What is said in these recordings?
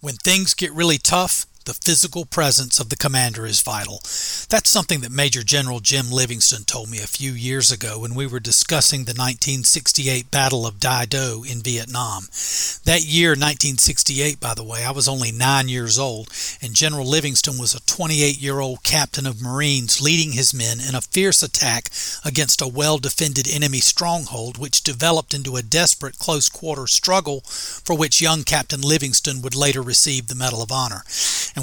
When things get really tough, the physical presence of the commander is vital. That's something that Major General Jim Livingston told me a few years ago when we were discussing the 1968 Battle of Dai Do in Vietnam. That year, 1968, by the way, I was only nine years old, and General Livingston was a 28 year old captain of Marines leading his men in a fierce attack against a well defended enemy stronghold, which developed into a desperate close quarter struggle for which young Captain Livingston would later receive the Medal of Honor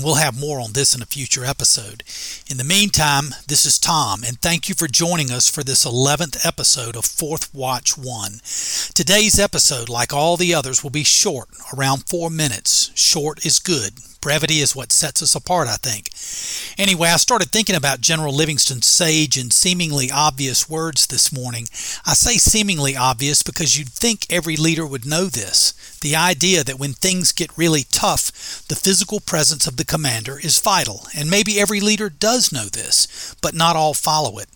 we'll have more on this in a future episode. In the meantime, this is Tom, and thank you for joining us for this 11th episode of Fourth Watch 1. Today's episode, like all the others, will be short, around four minutes. Short is good. Brevity is what sets us apart, I think. Anyway, I started thinking about General Livingston's sage and seemingly obvious words this morning. I say seemingly obvious because you'd think every leader would know this. The idea that when things get really tough, the physical presence of the commander is vital, and maybe every leader does know this, but not all follow it.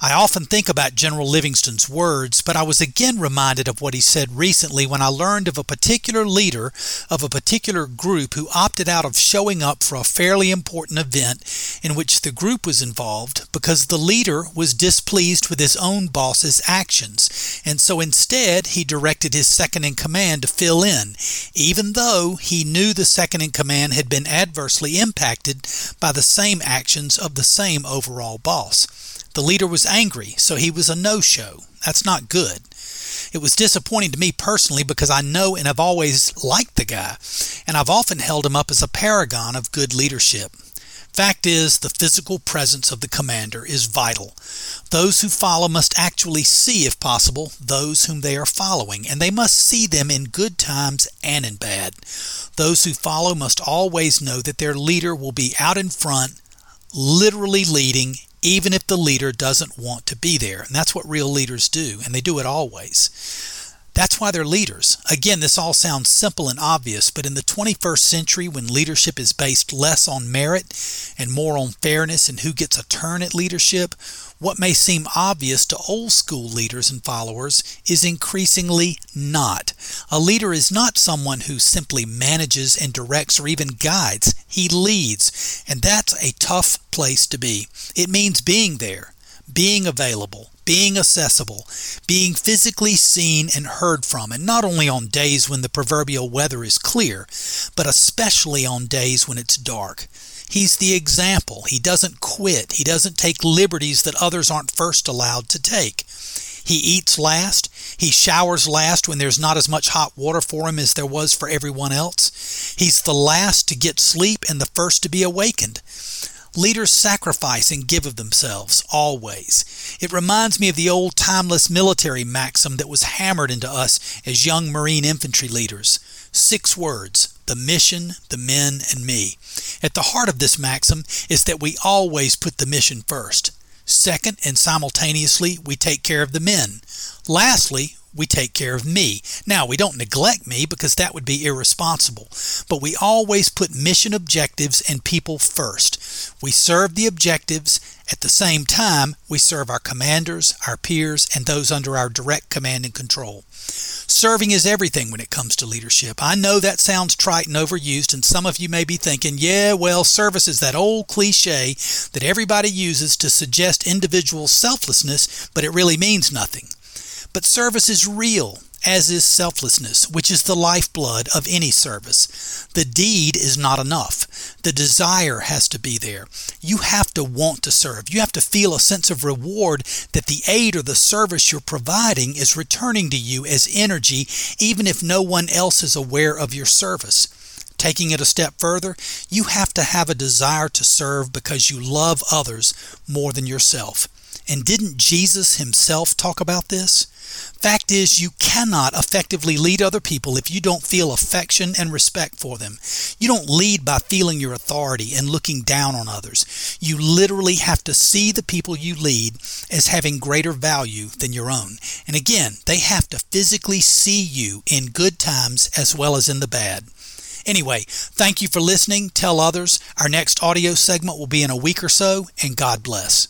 I often think about General Livingston's words, but I was again reminded of what he said recently when I learned of a particular leader of a particular group who opted out of showing up for a fairly important event in which the group was involved because the leader was displeased with his own boss's actions, and so instead he directed his second in command to fill in, even though he knew the second in command had been adversely impacted by the same actions of the same overall boss. The leader was angry, so he was a no show. That's not good. It was disappointing to me personally because I know and have always liked the guy, and I've often held him up as a paragon of good leadership. Fact is, the physical presence of the commander is vital. Those who follow must actually see, if possible, those whom they are following, and they must see them in good times and in bad. Those who follow must always know that their leader will be out in front, literally leading even if the leader doesn't want to be there. And that's what real leaders do, and they do it always. That's why they're leaders. Again, this all sounds simple and obvious, but in the 21st century, when leadership is based less on merit and more on fairness and who gets a turn at leadership, what may seem obvious to old school leaders and followers is increasingly not. A leader is not someone who simply manages and directs or even guides, he leads, and that's a tough place to be. It means being there, being available, being accessible, being physically seen and heard from, and not only on days when the proverbial weather is clear, but especially on days when it's dark. He's the example. He doesn't quit. He doesn't take liberties that others aren't first allowed to take. He eats last. He showers last when there's not as much hot water for him as there was for everyone else. He's the last to get sleep and the first to be awakened. Leaders sacrifice and give of themselves, always. It reminds me of the old timeless military maxim that was hammered into us as young Marine infantry leaders. Six words the mission, the men, and me. At the heart of this maxim is that we always put the mission first. Second, and simultaneously, we take care of the men. Lastly, we take care of me. Now, we don't neglect me because that would be irresponsible, but we always put mission objectives and people first. We serve the objectives. At the same time, we serve our commanders, our peers, and those under our direct command and control. Serving is everything when it comes to leadership. I know that sounds trite and overused, and some of you may be thinking, yeah, well, service is that old cliche that everybody uses to suggest individual selflessness, but it really means nothing. But service is real, as is selflessness, which is the lifeblood of any service. The deed is not enough. The desire has to be there. You have to want to serve. You have to feel a sense of reward that the aid or the service you're providing is returning to you as energy, even if no one else is aware of your service. Taking it a step further, you have to have a desire to serve because you love others more than yourself. And didn't Jesus himself talk about this? Fact is, you cannot effectively lead other people if you don't feel affection and respect for them. You don't lead by feeling your authority and looking down on others. You literally have to see the people you lead as having greater value than your own. And again, they have to physically see you in good times as well as in the bad. Anyway, thank you for listening. Tell others. Our next audio segment will be in a week or so, and God bless.